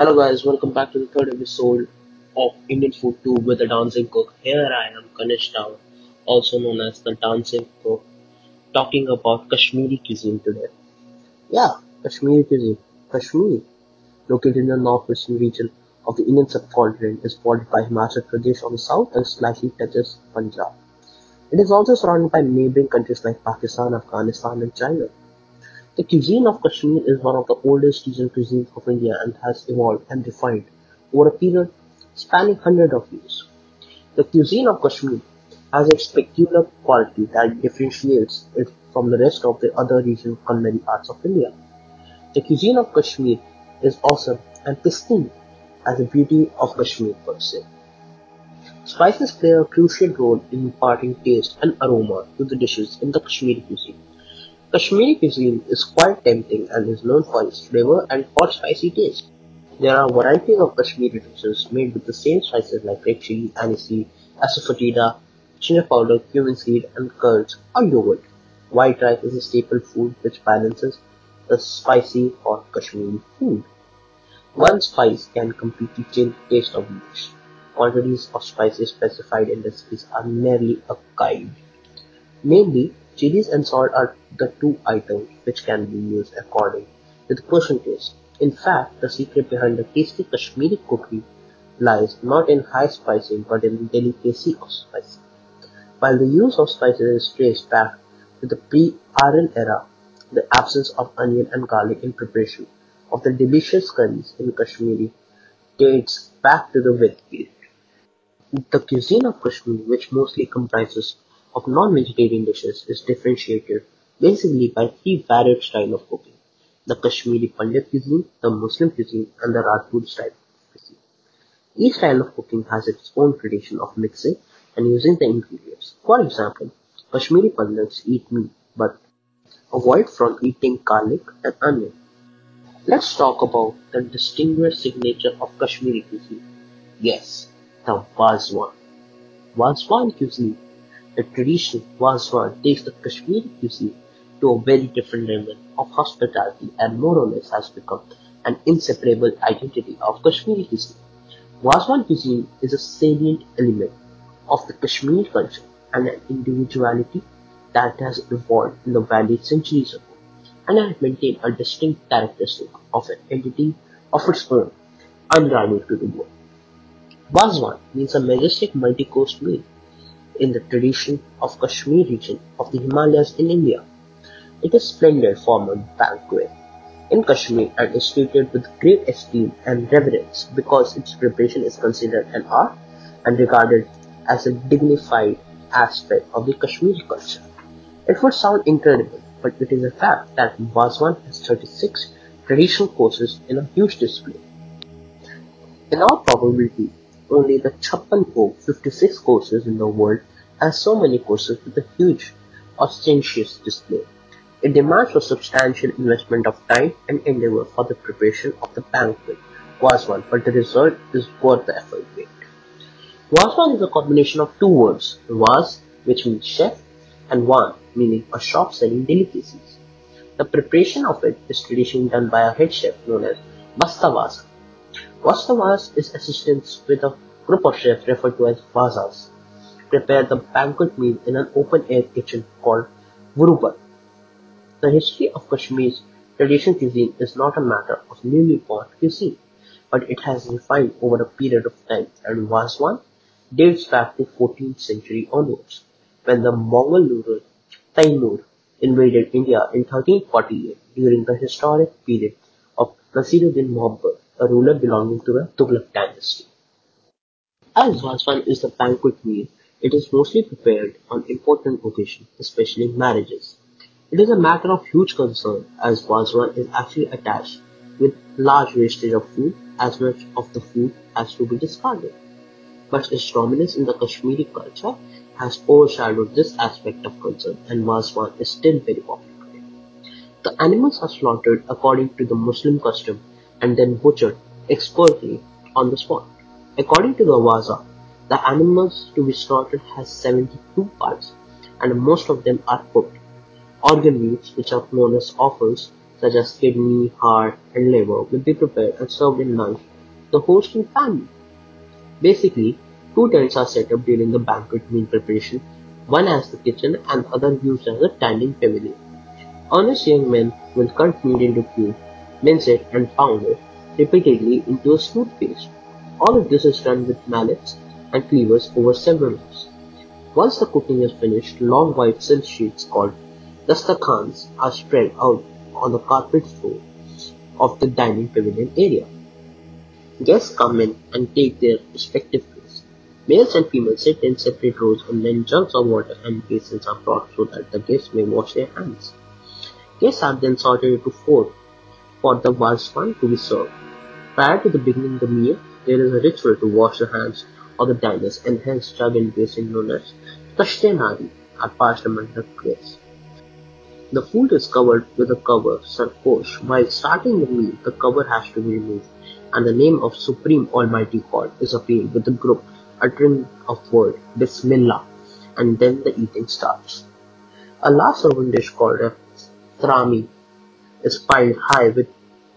Hello guys, welcome back to the third episode of Indian Food 2 with the Dancing Cook. Here I am, Kanish also known as the Dancing Cook, talking about Kashmiri cuisine today. Yeah, Kashmiri cuisine. Kashmir, located in the northwestern region of the Indian subcontinent, is bordered by Himachal Pradesh on the south and slightly touches Punjab. It is also surrounded by neighboring countries like Pakistan, Afghanistan and China. The cuisine of Kashmir is one of the oldest regional cuisines of India and has evolved and refined over a period spanning hundreds of years. The cuisine of Kashmir has its peculiar quality that differentiates it from the rest of the other regional culinary arts of India. The cuisine of Kashmir is awesome and pristine as the beauty of Kashmir per se. Spices play a crucial role in imparting taste and aroma to the dishes in the Kashmiri cuisine. Kashmiri cuisine is quite tempting and is known for its flavor and hot spicy taste. There are varieties of Kashmiri dishes made with the same spices like red chili, aniseed, asafoetida, ginger powder, cumin seed, and curds or yogurt. White rice is a staple food which balances the spicy hot Kashmiri food. One spice can completely change the taste of the dish. Quantities of spices specified in recipes are merely a guide. Namely, chilies and salt are the two items which can be used according to the person's taste. In fact, the secret behind the tasty Kashmiri cookery lies not in high spicing but in the delicacy of spicing. While the use of spices is traced back to the pre-Aryan era, the absence of onion and garlic in preparation of the delicious curries in Kashmiri dates back to the Ved period. The cuisine of Kashmir, which mostly comprises of non-vegetarian dishes, is differentiated basically by three varied styles of cooking: the Kashmiri Pandit cuisine, the Muslim cuisine, and the Rajput style cuisine. Each style of cooking has its own tradition of mixing and using the ingredients. For example, Kashmiri Pandits eat meat but avoid from eating garlic and onion. Let's talk about the distinguished signature of Kashmiri cuisine. Yes, the Wazwan. Wazwan cuisine, the traditional Wazwan takes the Kashmiri cuisine to a very different level of hospitality and more or less has become an inseparable identity of Kashmiri cuisine. Wazwan cuisine is a salient element of the Kashmiri culture and an individuality that has evolved in the valley centuries ago and has maintained a distinct characteristic of an entity of its own, unrivaled to the world. Wazwan means a majestic multi-course meal in the tradition of Kashmir region of the Himalayas in India. It is splendid form of banquet in Kashmir and is treated with great esteem and reverence because its preparation is considered an art and regarded as a dignified aspect of the Kashmiri culture. It would sound incredible, but it is a fact that Wazwan has 36 traditional courses in a huge display. In all probability, only the Chappan Bhog, 56 courses in the world, has so many courses with a huge, ostentatious display. It demands a substantial investment of time and endeavor for the preparation of the banquet Wazwan, but the result is worth the effort. Wazwan is a combination of two words, "was", which means chef, and "wan", meaning a shop selling delicacies. The preparation of it is traditionally done by a head chef known as Bastawaz. Bastawaz is assistants with a group of chefs referred to as Vazas prepare the banquet meal in an open-air kitchen called Vurubar. The history of Kashmir's traditional cuisine is not a matter of newly born cuisine, but it has refined over a period of time and Wazwan dates back to 14th century onwards, when the Mongol ruler Taimur invaded India in 1348 during the historic period of Nasiruddin Muhammad, a ruler belonging to the Tughlaq dynasty. As Wazwan is a banquet meal, it is mostly prepared on important occasions, especially marriages. It is a matter of huge concern as Wazwan is actually attached with large wastage of food as much of the food has to be discarded but its dominance in the Kashmiri culture has overshadowed this aspect of concern and Wazwan is still very popular. The animals are slaughtered according to the Muslim custom and then butchered expertly on the spot. According to the Waza, the animals to be slaughtered has 72 parts and most of them are cooked. Organ meats, which are known as offals, such as kidney, heart, and liver, will be prepared and served in lunch the host and family. Basically, two tents are set up during the banquet meal preparation, one as the kitchen and the other used as a dining pavilion. Honest young men will cut meat into cubes, mince it and pound it repeatedly into a smooth paste. All of this is done with mallets and cleavers over several hours. Once the cooking is finished, long white silk sheets called dastarkhans are spread out on the carpet floor of the dining pavilion area. Guests come in and take their respective place. Males and females sit in separate rows and then jugs of water and basins are brought so that the guests may wash their hands. Guests are then sorted into four for the Wazwan to be served. Prior to the beginning of the meal, there is a ritual to wash the hands of the diners and hence and basin known as tashtenari are passed among the guests. The food is covered with a cover (sarposh). While starting the meal, the cover has to be removed, and the name of Supreme Almighty God is appealed with the group uttering a word "Bismillah", and then the eating starts. A last serving dish called a "trami" is piled high with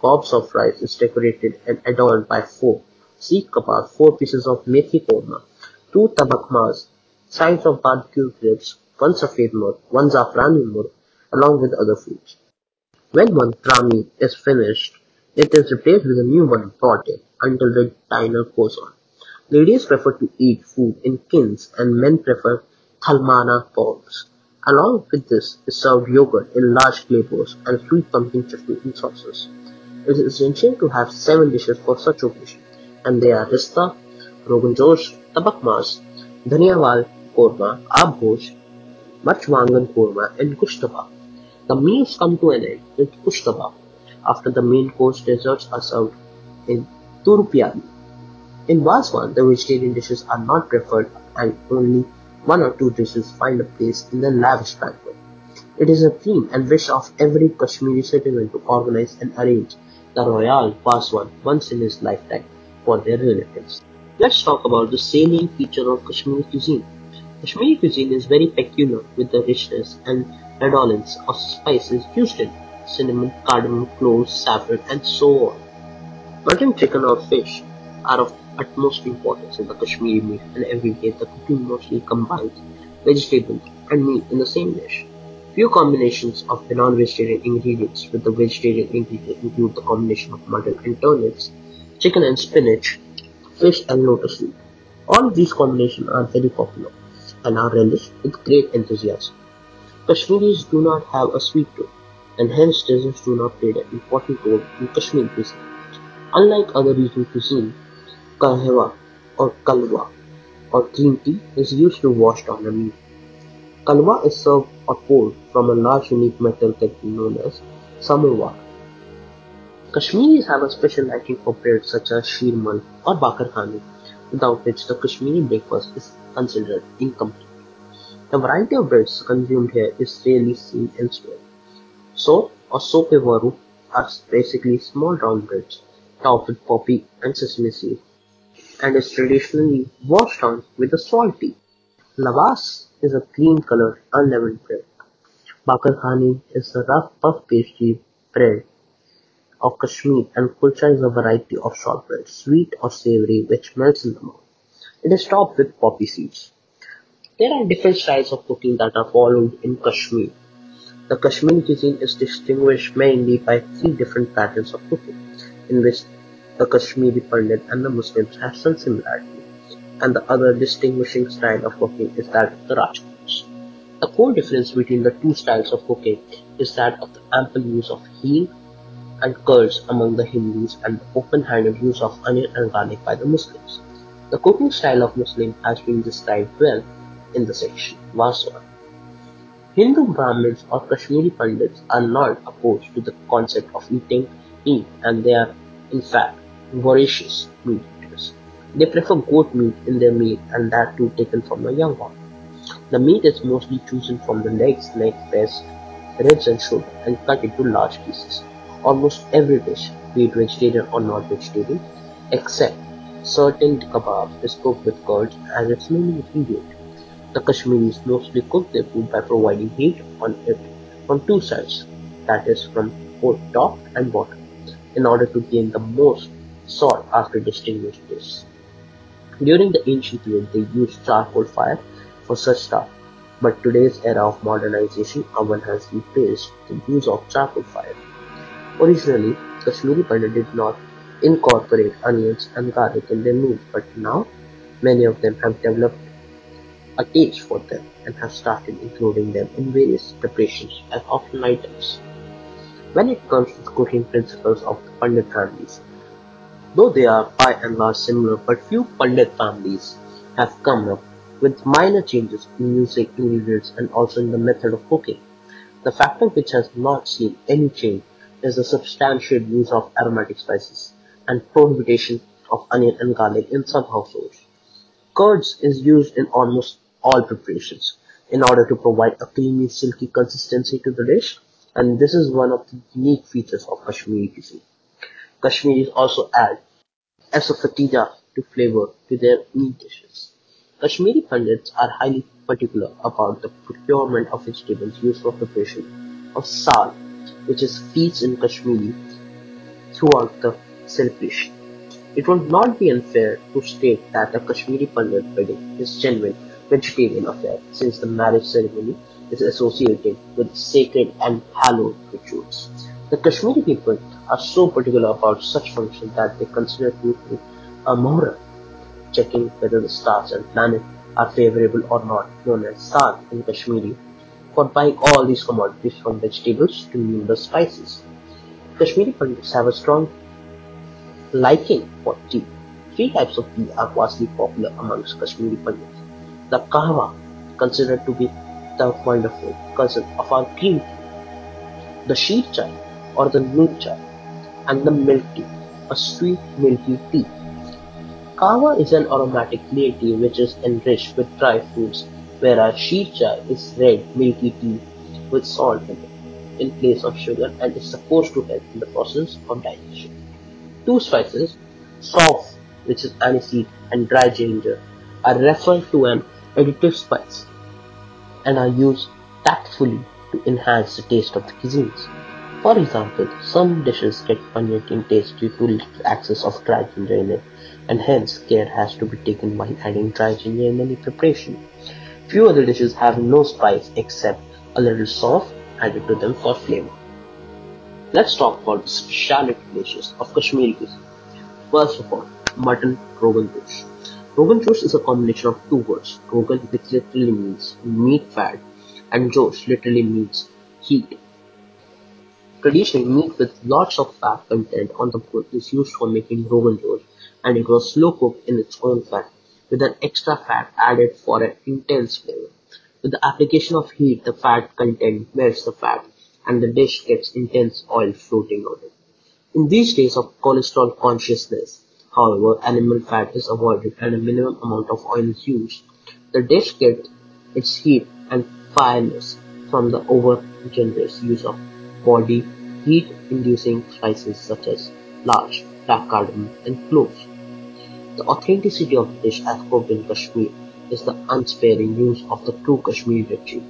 gobs of rice, is decorated and adorned by four seekh kebabs, four pieces of methi korma, two tabak mas, sides of barbecue ribs, one safed murgh, one zafrani murgh, along with other foods. When one "trami" is finished, it is replaced with a new one brought in, until the diner goes on. Ladies prefer to eat food in kins and men prefer thalmana bowls. Along with this is served yogurt in large clay pots and sweet pumpkin chutney in. It is essential to have seven dishes for such occasion, and they are rista, rogan josh, tabak mas, dhaniawal korma, aab gosh, Marchwangan korma, and gushtaba. The meals come to an end with gushtaba. After the main course, desserts are served in turupyali. In Wazwan, the vegetarian dishes are not preferred and only one or two dishes find a place in the lavish banquet. It is a dream and wish of every Kashmiri citizen to organize and arrange the Royal Wazwan once in his lifetime for their relatives. Let's talk about the salient feature of Kashmiri cuisine. Kashmiri cuisine is very peculiar with the richness and redolence of spices used in cinnamon, cardamom, cloves, saffron, and so on. Mutton, chicken, or fish are of utmost importance in the Kashmiri meal, and every day the cooking mostly combines vegetables and meat in the same dish. Few combinations of the non-vegetarian ingredients with the vegetarian ingredients include the combination of mutton and turnips, chicken and spinach, fish and lotus root. All these combinations are very popular and are relished with great enthusiasm. Kashmiris do not have a sweet tooth, and hence desserts do not play an important role in Kashmiri cuisine. Unlike other regional cuisine, kahwa or kalwa or green tea is used to wash down a meal. Kalwa is served or poured from a large unique metal kettle known as samovar. Kashmiris have a special liking for breads such as sheermal or bakar khani, without which the Kashmiri breakfast is considered incomplete. The variety of breads consumed here is rarely seen elsewhere. So or sope varu are basically small round breads topped with poppy and sesame seed and is traditionally washed down with a salt tea. Lavash is a cream-colored, unleavened bread. Bakar khani is a rough puff pastry bread of Kashmir and kulcha is a variety of shortbread, sweet or savory, which melts in the mouth. It is topped with poppy seeds. There are different styles of cooking that are followed in Kashmir. The Kashmiri cuisine is distinguished mainly by three different patterns of cooking, in which the Kashmiri Pandit and the Muslims have some similarity, and the other distinguishing style of cooking is that of the Rajputs. The core difference between the two styles of cooking is that of the ample use of ghee and curds among the Hindus and the open-handed use of onion and garlic by the Muslims. The cooking style of Muslim has been described well in the section Wazwan. Hindu Brahmins or Kashmiri Pandits are not opposed to the concept of eating meat and they are, in fact, voracious meat eaters. They prefer goat meat in their meal and that too taken from a young one. The meat is mostly chosen from the legs, neck, breast, ribs and shoulder and cut into large pieces. Almost every dish, be it vegetarian or non-vegetarian, except certain kebabs is cooked with curds as its main ingredient. The Kashmiris mostly cook their food by providing heat on it from two sides, that is from both top and bottom, in order to gain the most sought after distinguished dishes. During the ancient period they used charcoal fire for such stuff, but today's era of modernization oven has replaced the use of charcoal fire. Originally, Kashmiri Pandit did not incorporate onions and garlic in their meals, but now many of them have developed a taste for them and have started including them in various preparations as optional items. When it comes to the cooking principles of the Pandit families, though they are by and large similar, but few Pandit families have come up with minor changes in using ingredients and also in the method of cooking. The factor which has not seen any change is the substantial use of aromatic spices and prohibition of onion and garlic in some households. Curds is used in almost all preparations in order to provide a creamy, silky consistency to the dish, and this is one of the unique features of Kashmiri cuisine. Kashmiris also add asafoetida to flavor to their meat dishes. Kashmiri Pandits are highly particular about the procurement of vegetables used for preparation of sal, which is feast in Kashmiri throughout the celebration. It would not be unfair to state that a Kashmiri Pandit wedding is genuine vegetarian affair since the marriage ceremony is associated with sacred and hallowed rituals. The Kashmiri people are so particular about such functions that they consider Tuesday a Muhurrat, checking whether the stars and planets are favorable or not, known as Saad in Kashmiri, for buying all these commodities from vegetables to numerous spices. Kashmiri Pandits have a strong liking for tea. Three types of tea are vastly popular amongst Kashmiri Pandits. The kahwa, considered to be the wonderful cousin of our green tea, the sheer chai or the noon and the milk tea, a sweet milky tea. Kava is an aromatic tea which is enriched with dry fruits, whereas sheer chai is red milky tea with salt in it in place of sugar and is supposed to help in the process of digestion. Two spices, "sauf" which is aniseed and dry ginger, are referred to an additive spice and are used tactfully to enhance the taste of the cuisines. For example, some dishes get in taste due to little excess of dry ginger in it, and hence care has to be taken while adding dry ginger in any preparation. Few other dishes have no spice except a little sauf added to them for flavor. Let's talk about the dishes of Kashmiri cuisine. First of all, mutton rogan josh. Rogan josh is a combination of two words, rogan which literally means meat fat and josh literally means heat. Traditionally, meat with lots of fat content on the bone is used for making rogan josh and it was slow cooked in its own fat, with an extra fat added for an intense flavor. With the application of heat, the fat content melts the fat and the dish gets intense oil floating on it. In these days of cholesterol consciousness, however, animal fat is avoided and a minimum amount of oil is used. The dish gets its heat and fireness from the over-generous use of body heat-inducing spices such as larch, black cardamom, and cloves. The authenticity of the dish as cooked in Kashmir is the unsparing use of the true Kashmiri chili,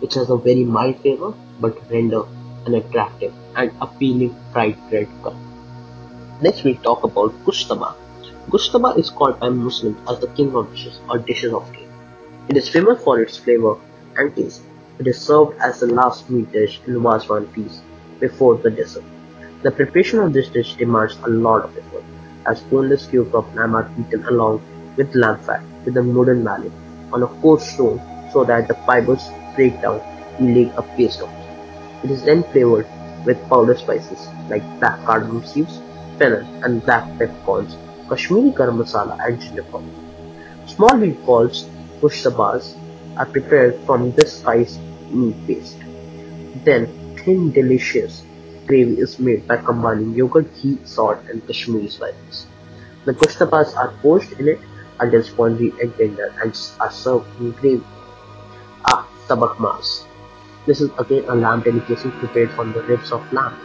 which has a very mild flavor but render an attractive and appealing fried bread color. Next we'll talk about Kushtaba. Kushtaba is called by Muslims as the king of dishes or dishes of king. It is famous for its flavor and taste. It is served as the last meat dish in Wazwan feast before the dessert. The preparation of this dish demands a lot of effort, as boneless cubes of lamb are beaten along with lamb fat with a wooden mallet on a coarse stone so that the fibers break down, yielding a paste of meat. It is then flavored with powdered spices like black cardamom seeds, fennel, and black peppercorns, Kashmiri garam masala, and ginger powder. Small wheat balls (kushtabas) are prepared from this spiced meat paste. Then thin delicious gravy is made by combining yogurt, ghee, salt, and Kashmiri spices. The kushtabas are poached in it until spongy and tender and are served in gravy. Ah, tabak mas. This is again a lamb delicacy prepared from the ribs of lamb.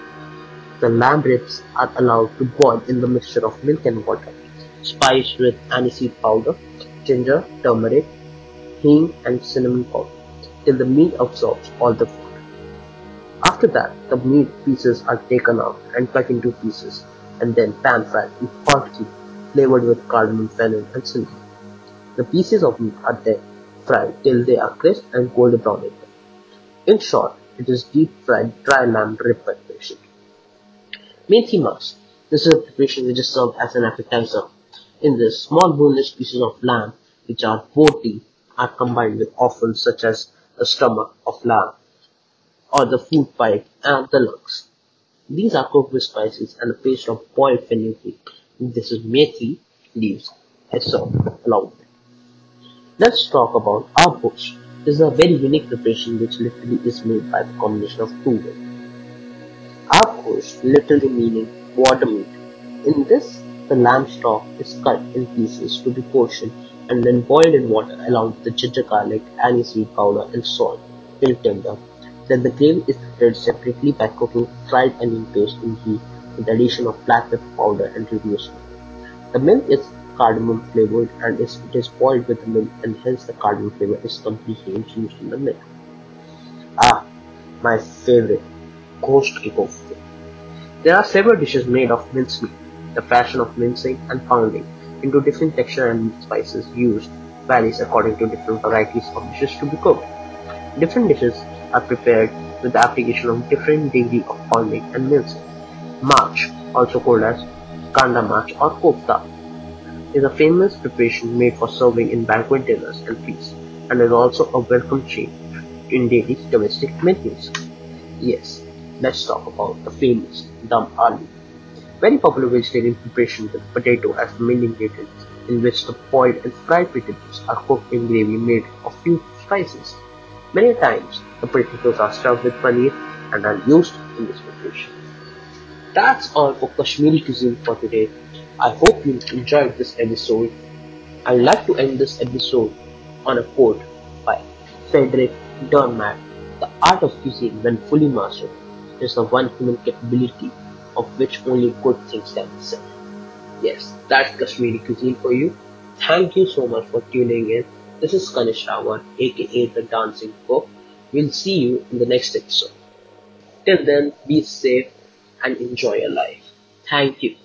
The lamb ribs are allowed to boil in the mixture of milk and water, spiced with aniseed powder, ginger, turmeric, hing, and cinnamon powder, till the meat absorbs all the food. After that, the meat pieces are taken out and cut into pieces. and then pan-fried in hot flavored with cardamom, fennel, and cinnamon. The pieces of meat are then fried till they are crisp and golden brown in color. In short, it is deep-fried dry lamb rib preparation. Methi mas. This is a preparation which is served as an appetizer. In this, small boneless pieces of lamb, which are boti, are combined with offals such as the stomach of lamb or the food pipe and the lungs. These are cooked with spices and a paste of boiled fenugreek. This is methi leaves served along with it. Let's talk about aabgosh. This is a very unique preparation which literally is made by the combination of two words. Aabgosh literally meaning water meat. In this, the lamb stock is cut in pieces to be portioned and then boiled in water along with the ginger garlic, aniseed powder and salt till tender. Then the gravy is prepared separately by cooking fried onion paste in ghee with addition of black pepper powder and reduced milk. The milk is cardamom flavored and is, it is boiled with the milk and hence the cardamom flavor is completely infused in the milk. Ah, my favorite, gosht kofte. There are several dishes made of mincemeat. The fashion of mincing and pounding into different texture and spices used varies according to different varieties of dishes to be cooked. Different dishes are prepared with the application of different degree of pounding and mincing. March, also called as kanda march or kofta, is a famous preparation made for serving in banquet dinners and feasts, and is also a welcome change in daily domestic menus. Yes, let's talk about the famous dum aloo. Very popular vegetarian preparation with potato as the main ingredient, in which the boiled and fried potatoes are cooked in gravy made of few spices. Many times, the potatoes are stuffed with paneer and are used in this preparation. That's all for Kashmiri cuisine for today. I hope you enjoyed this episode. I'd like to end this episode on a quote by Frederick Dürrenmatt. The art of cuisine, when fully mastered, is the one human capability of which only good things can be said. Yes, that's Kashmiri cuisine for you. Thank you so much for tuning in. This is Kanish Rawat, aka the Dancing Cook. We'll see you in the next episode. Till then, be safe and enjoy your life. Thank you.